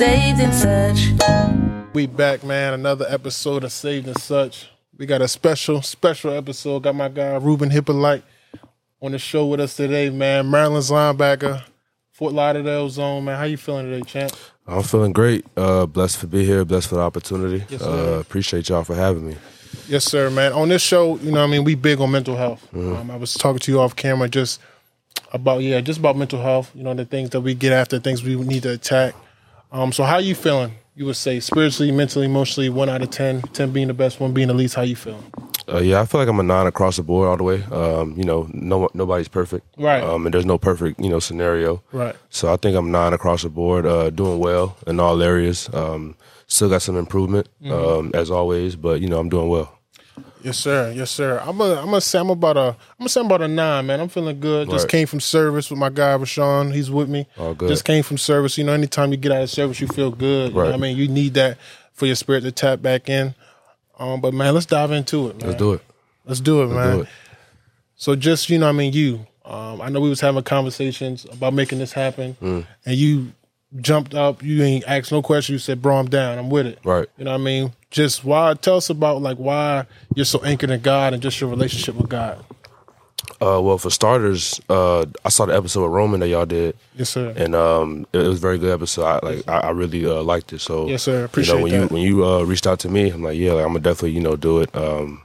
Saved and such. We back, man. Another episode of Saved and Such. We got a special, special episode. Got my guy Ruben Hippolyte on the show with us today, man. Maryland's linebacker, Fort Lauderdale zone, man. How you feeling today, champ? I'm feeling great. Uh, blessed to be here. Blessed for the opportunity. Yes, sir. uh, appreciate y'all for having me. Yes, sir, man. On this show, you know, what I mean, we big on mental health. Mm-hmm. Um, I was talking to you off camera just about yeah, just about mental health. You know, the things that we get after, things we need to attack. Um, so how are you feeling? You would say spiritually, mentally, emotionally, one out of 10, 10 being the best, one being the least. How you feeling? Uh, yeah, I feel like I'm a nine across the board all the way. Um, you know, no nobody's perfect, Right. Um, and there's no perfect you know scenario. Right. So I think I'm nine across the board, uh, doing well in all areas. Um, still got some improvement Mm-hmm. um, as always, but you know I'm doing well. Yes, sir. Yes, sir. I'm a, I'm gonna say I'm about a I'm gonna say I'm about a nine, man. I'm feeling good. Just Right. came from service with my guy Rashawn. He's with me. All good. Just came from service. You know, anytime you get out of service, you feel good. You know Right. what I mean, you need that for your spirit to tap back in. Um, but man, let's dive into it, man. Let's do it. Let's do it, man. Do it. So just you know, what I mean, you. Um, I know we was having conversations about making this happen, Mm. and you jumped up. You ain't asked no question. You said, "Bro, I'm down. I'm with it." Right. You know what I mean? Just why? Tell us about like why you're so anchored in God and just your relationship with God. Uh, well, for starters, uh, I saw the episode with Roman that y'all did. Yes, sir. and um, it, it was a very good episode. I, like I, I really uh, liked it. So Yes, sir. you know, Appreciate when that. you when you uh, reached out to me, I'm like, yeah, like, I'm gonna definitely you know do it. Um,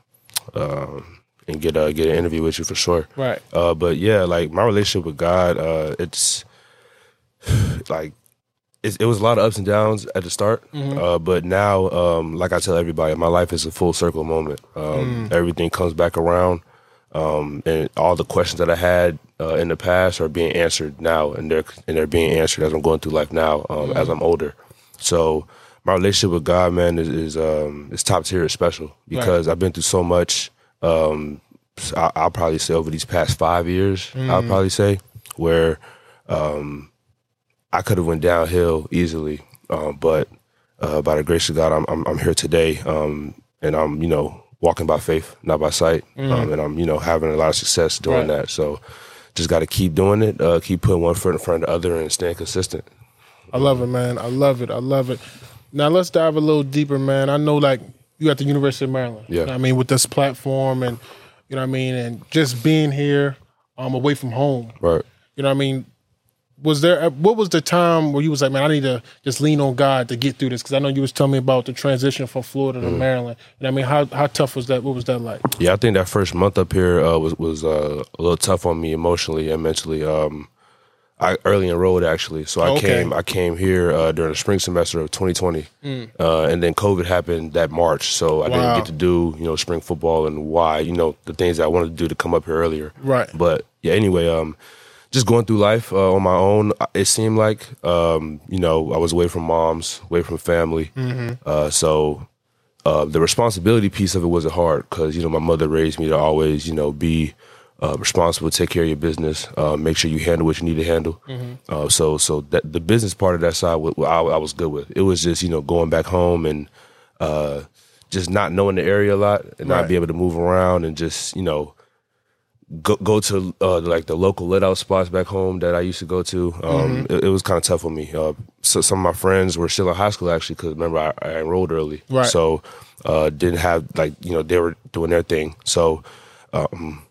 um, and get uh, get an interview with you for sure. Right. Uh, but yeah, like my relationship with God, uh, it's like it, it was a lot of ups and downs at the start, Mm-hmm. uh, but now, um, like I tell everybody, my life is a full circle moment. Mm. Um, Everything comes back around, um, and all the questions that I had uh, in the past are being answered now, and they're and they're being answered as I'm going through life now, um, as I'm older. So my relationship with God, man, is is, um, is top tier. It's special because I've been through so much. Um, I, I'll probably say over these past five years, I'll probably say where um, I could have went downhill easily, um, but uh, by the grace of God, I'm I'm, I'm here today, um, and I'm you know walking by faith, not by sight, um, and I'm you know having a lot of success doing Right. that. So just got to keep doing it, uh, keep putting one foot in front of the other, and staying consistent. I love it, man. I love it. I love it. Now let's dive a little deeper, man. I know like you at the University of Maryland. Yeah. You know what I mean, with this platform and you know what I mean, and just being here, um, away from home. Right. You know what I mean? Was there what was the time where you was like, man, I need to just lean on God to get through this? Because I know you was telling me about the transition from Florida Mm-hmm. to Maryland. And I mean, how how tough was that? What was that like? Yeah, I think that first month up here uh, was was uh, a little tough on me emotionally and mentally. Um, I early enrolled actually, so I Okay. came I came here uh, during the spring semester of 2020, uh, and then COVID happened that March, so I Wow. didn't get to do you know spring football and why you know the things that I wanted to do to come up here earlier. Right. But yeah, anyway, um, just going through life uh, on my own. It seemed like um, you know I was away from moms, away from family, uh, so uh, the responsibility piece of it wasn't hard because you know my mother raised me to always you know be uh, responsible, take care of your business, uh, make sure you handle what you need to handle. Uh, so so that the business part of that side, I, I was good with. It was just you know going back home and uh, just not knowing the area a lot and Right. not be able to move around and just you know go go to uh, like the local lit out spots back home that I used to go to. Um, it, it was kind of tough for me. Uh, so some of my friends were still in high school actually because remember I, I enrolled early, Right. so uh, didn't have like you know they were doing their thing. So um,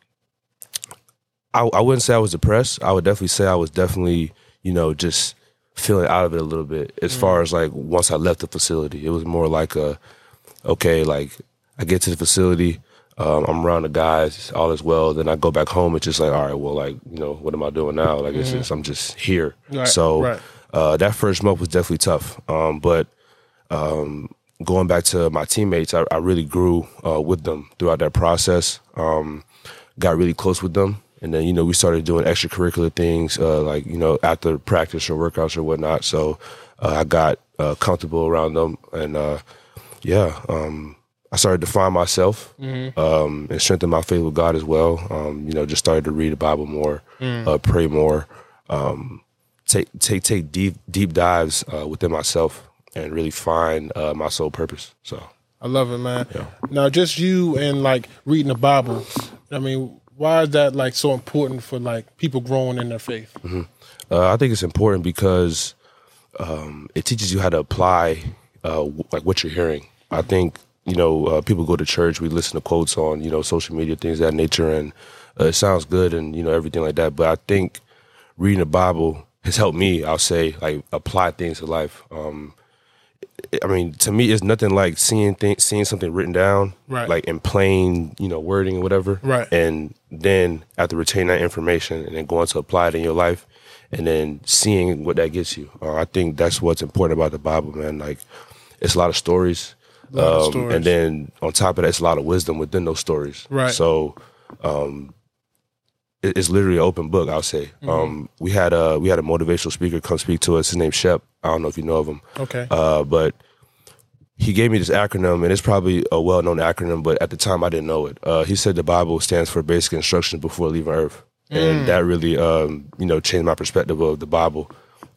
I, I wouldn't say I was depressed. I would definitely say I was definitely you know just feeling out of it a little bit. As far as like once I left the facility, it was more like a okay, like I get to the facility, um, I'm around the guys, all is well. Then I go back home. It's just like, all right, well, like you know, what am I doing now? Like it's just I'm just here. Right, so right. uh, that first month was definitely tough. Um, but um, going back to my teammates, I, I really grew uh, with them throughout that process. Um, got really close with them. And then, you know, we started doing extracurricular things, uh, like, you know, after practice or workouts or whatnot. So uh, I got uh, comfortable around them. And uh, yeah, um, I started to find myself um, and strengthen my faith with God as well. Um, you know, just started to read the Bible more, uh, pray more, um, take take take deep deep dives uh, within myself, and really find uh, my soul purpose. So I love it, man. Now, just you and like reading the Bible. I mean, why is that like so important for like people growing in their faith? uh, I think it's important because um, it teaches you how to apply uh, like what you're hearing. I think you know uh, people go to church, we listen to quotes on you know social media, things of that nature, and uh, it sounds good and you know everything like that. But I think reading the Bible has helped me. I'll say like apply things to life. Um, I mean, to me, it's nothing like seeing things, seeing something written down, Right. like in plain, you know, wording or whatever, Right. And then after retaining that information and then going to apply it in your life, and then seeing what that gets you. Uh, I think that's what's important about the Bible, man. Like, it's a lot of stories, A lot of um, and then on top of that, it's a lot of wisdom within those stories. Right. So, um, it- it's literally an open book. I'll say. Mm-hmm. Um, we had a we had a motivational speaker come speak to us. His name's Shep. I don't know if you know of him. Okay. Uh, but he gave me this acronym, and it's probably a well known acronym, but at the time I didn't know it. Uh, he said the Bible stands for basic instructions before leaving Earth, and that really, um, you know, changed my perspective of the Bible,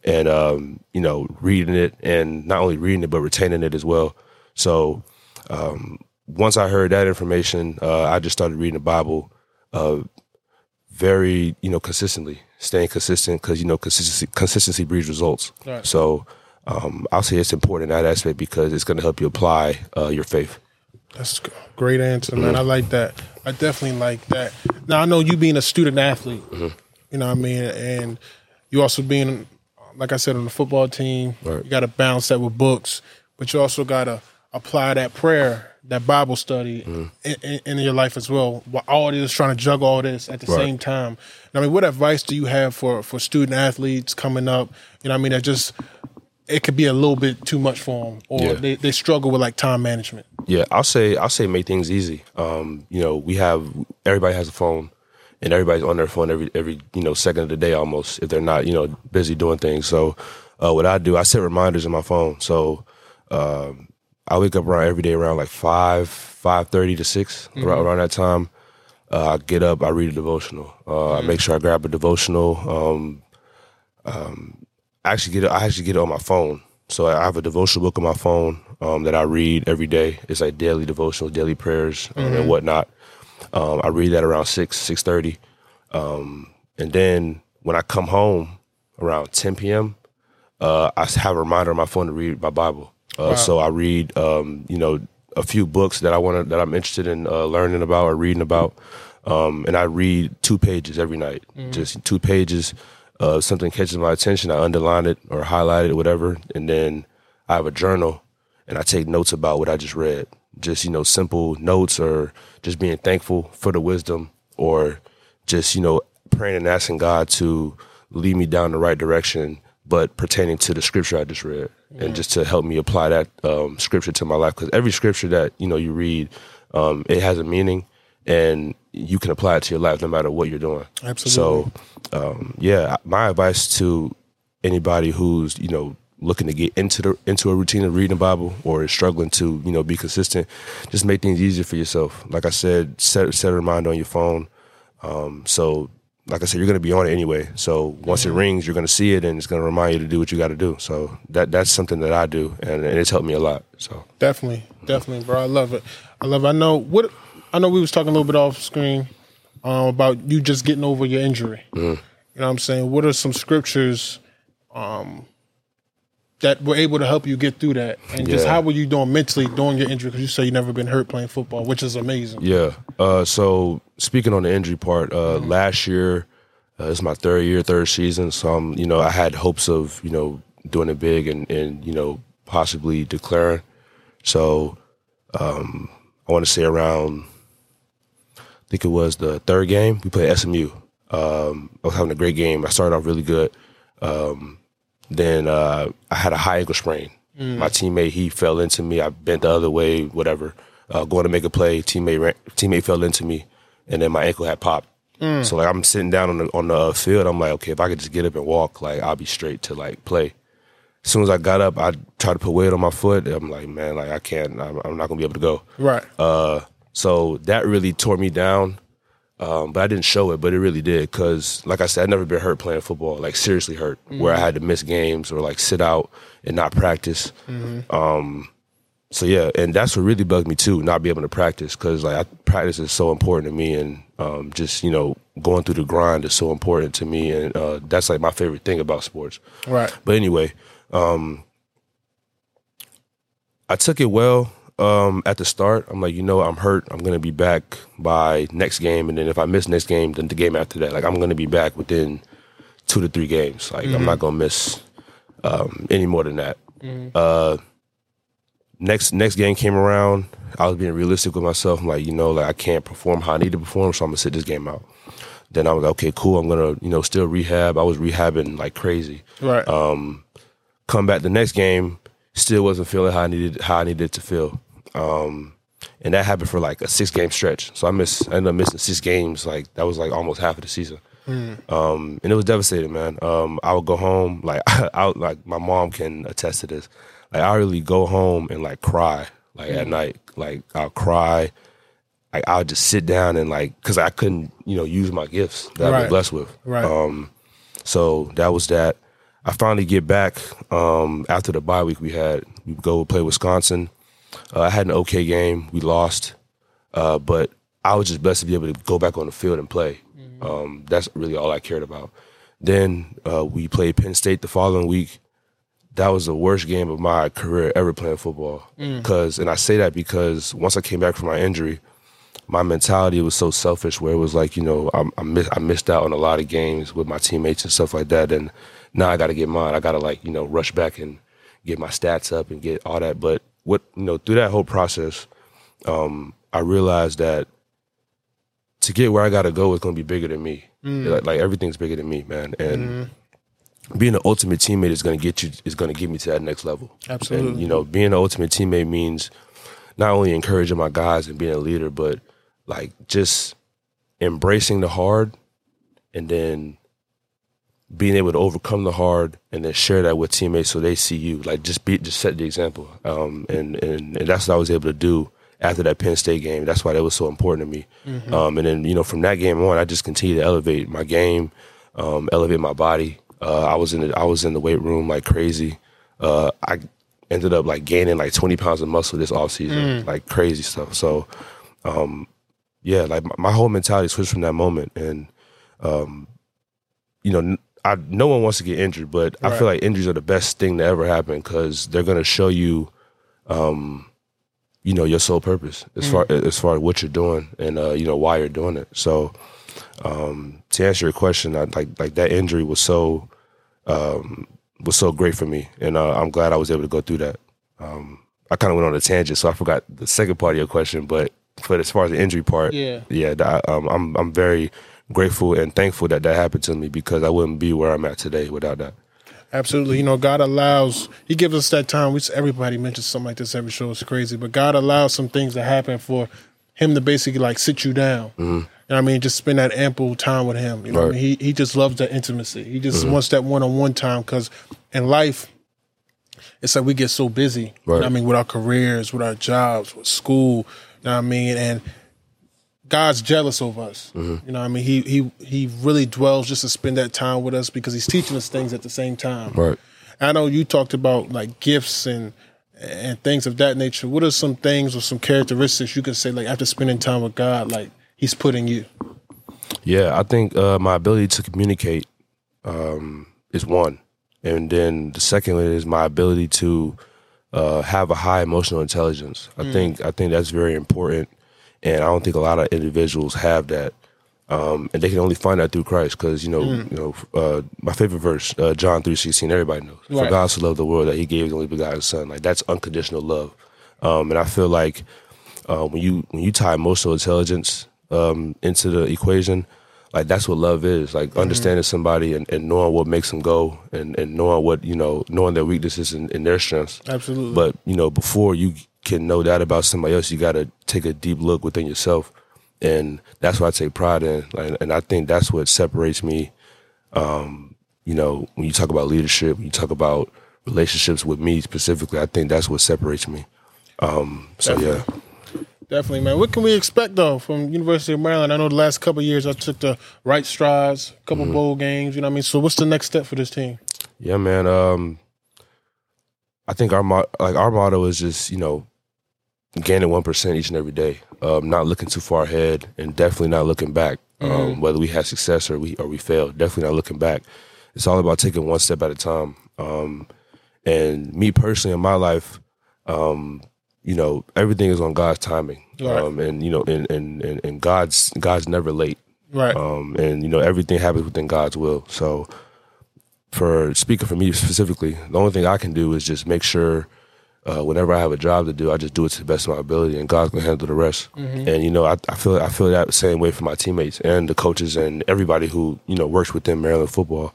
and um, you know, reading it, and not only reading it but retaining it as well. So um, once I heard that information, uh, I just started reading the Bible. Uh, very, you know, consistently, staying consistent because you know consistency consistency breeds results. Right. So um, I'll say it's important in that aspect because it's going to help you apply uh, your faith. That's a great answer, man. I like that. I definitely like that. Now I know you being a student athlete, you know what I mean, and you also being, like I said, on the football team. Right. You got to balance that with books, but you also got to apply that prayer, that Bible study in, in, in your life as well. While all this trying to juggle all this at the Right. same time. I mean, what advice do you have for for student athletes coming up? You know, what I mean, that just it could be a little bit too much for them, or Yeah. they, they struggle with like time management. Yeah, I'll say I'll say make things easy. Um, you know, we have everybody has a phone, and everybody's on their phone every every you know second of the day almost if they're not you know busy doing things. So uh, what I do, I set reminders in my phone. So um, I wake up around every day around like five five thirty to 6 around, around that time. Uh, I get up, I read a devotional. Uh, I make sure I grab a devotional. Um, um, I actually get it. I actually get it on my phone. So I have a devotional book on my phone um, that I read every day. It's like daily devotional, daily prayers, um, and whatnot. Um, I read that around six six thirty, um, and then when I come home around ten p.m., uh, I have a reminder on my phone to read my Bible. Uh, So I read, um, you know, a few books that I want to that I'm interested in uh, learning about or reading about, um, and I read two pages every night. Just two pages. Uh, something catches my attention, I underline it or highlight it, whatever, and then I have a journal and I take notes about what I just read. Just you know, simple notes or just being thankful for the wisdom or just you know praying and asking God to lead me down the right direction, but pertaining to the scripture I just read, and just to help me apply that um, scripture to my life. Because every scripture that you know you read, um, it has a meaning, and you can apply it to your life no matter what you're doing. Absolutely. So, um, yeah, my advice to anybody who's you know looking to get into the into a routine of reading the Bible or is struggling to you know be consistent, just make things easier for yourself. Like I said, set set a reminder on your phone. Um, so, like I said, you're going to be on it anyway. So once it rings, you're going to see it, and it's going to remind you to do what you got to do. So that that's something that I do, and, and it's helped me a lot. So Definitely, definitely, bro. I love it. I love. It. I know what. I know we was talking a little bit off screen um, about you just getting over your injury. Mm-hmm. You know what I'm saying? What are some scriptures um, that were able to help you get through that? And just how were you doing mentally during your injury? Because you say you never been hurt playing football, which is amazing. Yeah. Uh, so speaking on the injury part, uh, last year, uh, it's my third year, third season. So I'm, you know, I had hopes of, you know, doing it big and, and you know, possibly declaring. So um, I want to say around, I think it was the third game we played SMU. Um, I was having a great game. I started off really good. Um, then uh, I had a high ankle sprain. My teammate he fell into me. I bent the other way, whatever. Uh, going to make a play, teammate ran, teammate fell into me, and then my ankle had popped. So like I'm sitting down on the on the field. I'm like, okay, if I could just get up and walk, like I'll be straight to like play. As soon as I got up, I tried to put weight on my foot. I'm like, man, like I can't. I'm, I'm not gonna be able to go. Right. Uh, so that really tore me down. Um, but I didn't show it, but it really did. Cause like I said, I'd never been hurt playing football, like seriously hurt, where I had to miss games or like sit out and not practice. Um, so yeah, and that's what really bugged me too, not be able to practice. Cause like I, practice is so important to me, and um, just you know going through the grind is so important to me, and uh, that's like my favorite thing about sports. Right. But anyway, Um, I took it well um, at the start. I'm like, you know, I'm hurt. I'm gonna be back by next game, and then if I miss next game, then the game after that, like I'm gonna be back within two to three games. Like I'm not gonna miss um, any more than that. Uh, next next game came around. I was being realistic with myself. I'm like, you know, like I can't perform how I need to perform, so I'm gonna sit this game out. Then I was like, okay, cool. I'm gonna, you know, still rehab. I was rehabbing like crazy Right. Um, come back the next game, still wasn't feeling how I needed how I needed to feel. Um, and that happened for like a six game stretch. So I missed I ended up missing six games. Like that was like almost half of the season. Um, and it was devastating, man. Um, I would go home like I would, like my mom can attest to this. Like I really go home and like cry like at night. Like I'll cry. Like I'll just sit down and like because I couldn't you know use my gifts that I've Right. blessed with. Right. Um, so that was that. I finally get back um, after the bye week we had. We go play Wisconsin. Uh, I had an okay game. We lost, uh, but I was just blessed to be able to go back on the field and play. Um, that's really all I cared about. Then uh, we played Penn State the following week. That was the worst game of my career ever playing football. Mm. Cause, and I say that because once I came back from my injury, my mentality was so selfish where it was like, you know, I, I, miss, I missed out on a lot of games with my teammates and stuff like that. And now I got to get mine. I got to like, you know, rush back and get my stats up and get all that. But what, you know, through that whole process, um, I realized that to get where I got to go is going to be bigger than me. Mm. Like, like everything's bigger than me, man. And mm-hmm. Being an ultimate teammate is going to get you, is going to get me to that next level. Absolutely. And, you know, being an ultimate teammate means not only encouraging my guys and being a leader, but like just embracing the hard and then being able to overcome the hard and then share that with teammates so they see you. Like just be just set the example. Um and, and, and that's what I was able to do after that Penn State game. That's why that was so important to me. Um and then, you know, from that game on I just continued to elevate my game, um, elevate my body. Uh I was in the I was in the weight room like crazy. Uh I ended up like gaining like 20 pounds of muscle this off season, like crazy stuff. So, um, yeah, like my, my whole mentality switched from that moment. And, um, you know, I, no one wants to get injured, but I feel like injuries are the best thing to ever happen because they're going to show you, um, you know, your sole purpose as far as far as what you're doing and uh, you know why you're doing it. So, um, to answer your question, I, like like that injury was so um, was so great for me, and uh, I'm glad I was able to go through that. Um, I kind of went on a tangent, so I forgot the second part of your question. But but as far as the injury part, Yeah. yeah, that, um, I'm I'm very grateful and thankful that that happened to me because I wouldn't be where I'm at today without that. Absolutely. You know, God allows, He gives us that time. We Everybody mentions something like this every show. It's crazy. But God allows some things to happen for Him to basically like sit you down. You know what I mean? Just spend that ample time with Him. You know what I mean? He, he just loves that intimacy. He just wants that one on one time because in life, it's like we get so busy. You know I mean? With our careers, with our jobs, with school. You know what I mean? And God's jealous of us. Mm-hmm. You know what I mean? He he he really dwells just to spend that time with us because he's teaching us things at the same time. Right. I know you talked about like gifts and and things of that nature. What are some things or some characteristics you can say like after spending time with God, like He's putting you? Yeah, I think uh, my ability to communicate um, is one, and then the second is my ability to uh, have a high emotional intelligence. I think I think that's very important, and I don't think a lot of individuals have that, um, and they can only find that through Christ. Because you know, you know, uh, my favorite verse, uh, John three sixteen. Everybody knows. For Right. God so loved the world that He gave His only begotten Son. Like that's unconditional love, um, and I feel like uh, when you when you tie emotional intelligence um, into the equation, like that's what love is. Like understanding somebody and, and knowing what makes them go, and, and knowing what you know, knowing their weaknesses and, and their strengths. Absolutely. But you know, before you can know that about somebody else, you got to take a deep look within yourself, and that's what I take pride in. Like, and I think that's what separates me. Um, you know, when you talk about leadership, when you talk about relationships with me specifically, I think that's what separates me. Um, so yeah. Definitely, man. What can we expect though from University of Maryland? I know the last couple of years I took the right strides, a couple bowl games. You know what I mean? So what's the next step for this team? Yeah, man. Um, I think our mo- like our motto is just you know gaining one percent each and every day. Um, not looking too far ahead, and definitely not looking back. Um, whether we had success or we or we failed, definitely not looking back. It's all about taking one step at a time. Um, And me personally in my life, um, you know, everything is on God's timing. Right. Um, and you know, and, and and and God's God's never late. Right. Um, and you know, everything happens within God's will. So for speaking for me specifically, the only thing I can do is just make sure uh, whenever I have a job to do, I just do it to the best of my ability, and God's gonna handle the rest. And you know, I, I feel I feel that same way for my teammates and the coaches and everybody who you know works within Maryland football.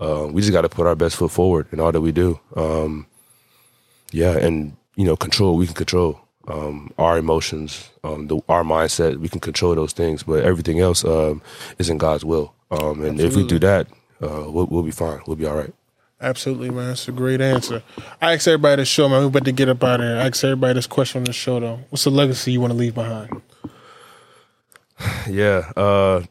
Uh, we just got to put our best foot forward in all that we do. Um, yeah, and you know, control we can control um, our emotions, um, the, our mindset. We can control those things, but everything else um, is in God's will. Um, and if we do that, uh, we'll, we'll be fine. We'll be all right. Absolutely, man. That's a great answer. I ask everybody to show, man. We're about to get up out of here. I ask everybody this question on the show, though. What's the legacy you want to leave behind? Yeah, uh,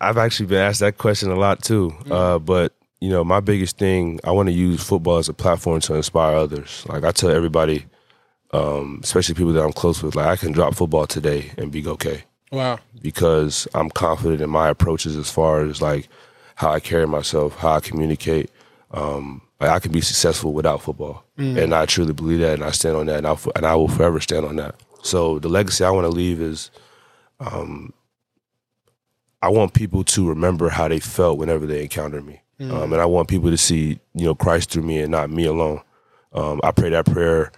I've actually been asked that question a lot too. Uh, but you know, my biggest thing, I want to use football as a platform to inspire others. Like I tell everybody, um, especially people that I'm close with, like I can drop football today and be okay Wow. because I'm confident in my approaches as far as like how I carry myself, how I communicate. Um, I can be successful without football, and I truly believe that, and I stand on that, and I and I will forever stand on that. So the legacy I want to leave is, um, I want people to remember how they felt whenever they encountered me, um, and I want people to see you know Christ through me and not me alone. Um, I pray that prayer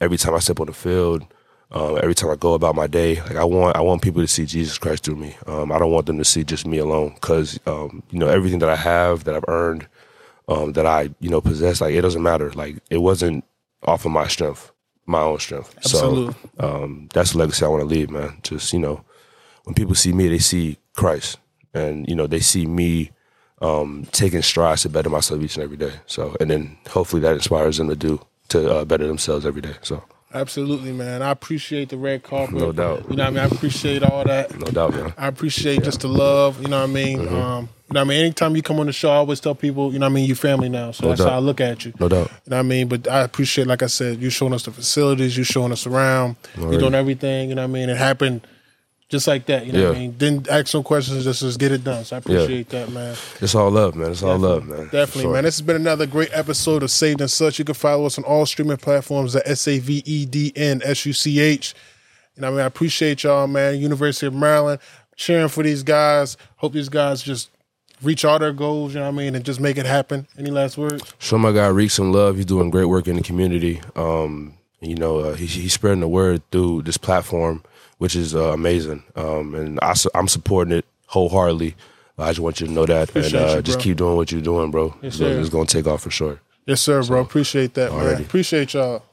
every time I step on the field. Um, every time I go about my day, like I want, I want people to see Jesus Christ through me. Um, I don't want them to see just me alone, because um, you know everything that I have, that I've earned, um, that I you know possess, like it doesn't matter. Like it wasn't off of my strength, my own strength. Absolutely. So um, that's the legacy I want to leave, man. Just you know, when people see me, they see Christ, and you know they see me um, taking strides to better myself each and every day. So, and then hopefully that inspires them to do to uh, better themselves every day. So, Absolutely, man. I appreciate the red carpet. No doubt. You know what I mean? I appreciate all that. no doubt, man. I appreciate just the love, you know what I mean? Mm-hmm. Um, you know what I mean? Anytime you come on the show, I always tell people, you know what I mean, you family now. So that's doubt. how I look at you. No doubt. You know what I mean? But I appreciate, like I said, you showing us the facilities, you showing us around, you doing everything, you know what I mean? It happened just like that, you know what I mean? Didn't ask no questions, just, just get it done. So I appreciate that, man. It's all love, man. It's all love, man. Definitely, Sure. man. This has been another great episode of Saved and Such. You can follow us on all streaming platforms at S A V E D N S U C H. You know, what I mean, I appreciate y'all, man. University of Maryland, cheering for these guys. Hope these guys just reach all their goals. You know what I mean, and just make it happen. Any last words? Show my guy Reek some love. He's doing great work in the community. Um, you know, uh, he, he's spreading the word through this platform, which is uh, amazing. Um, and I, I'm supporting it wholeheartedly. I just want you to know that, Appreciate and uh, you, just keep doing what you're doing, bro. Yes, It's- it's gonna take off for sure. Yes, sir, bro. Appreciate that, man. already. Appreciate y'all.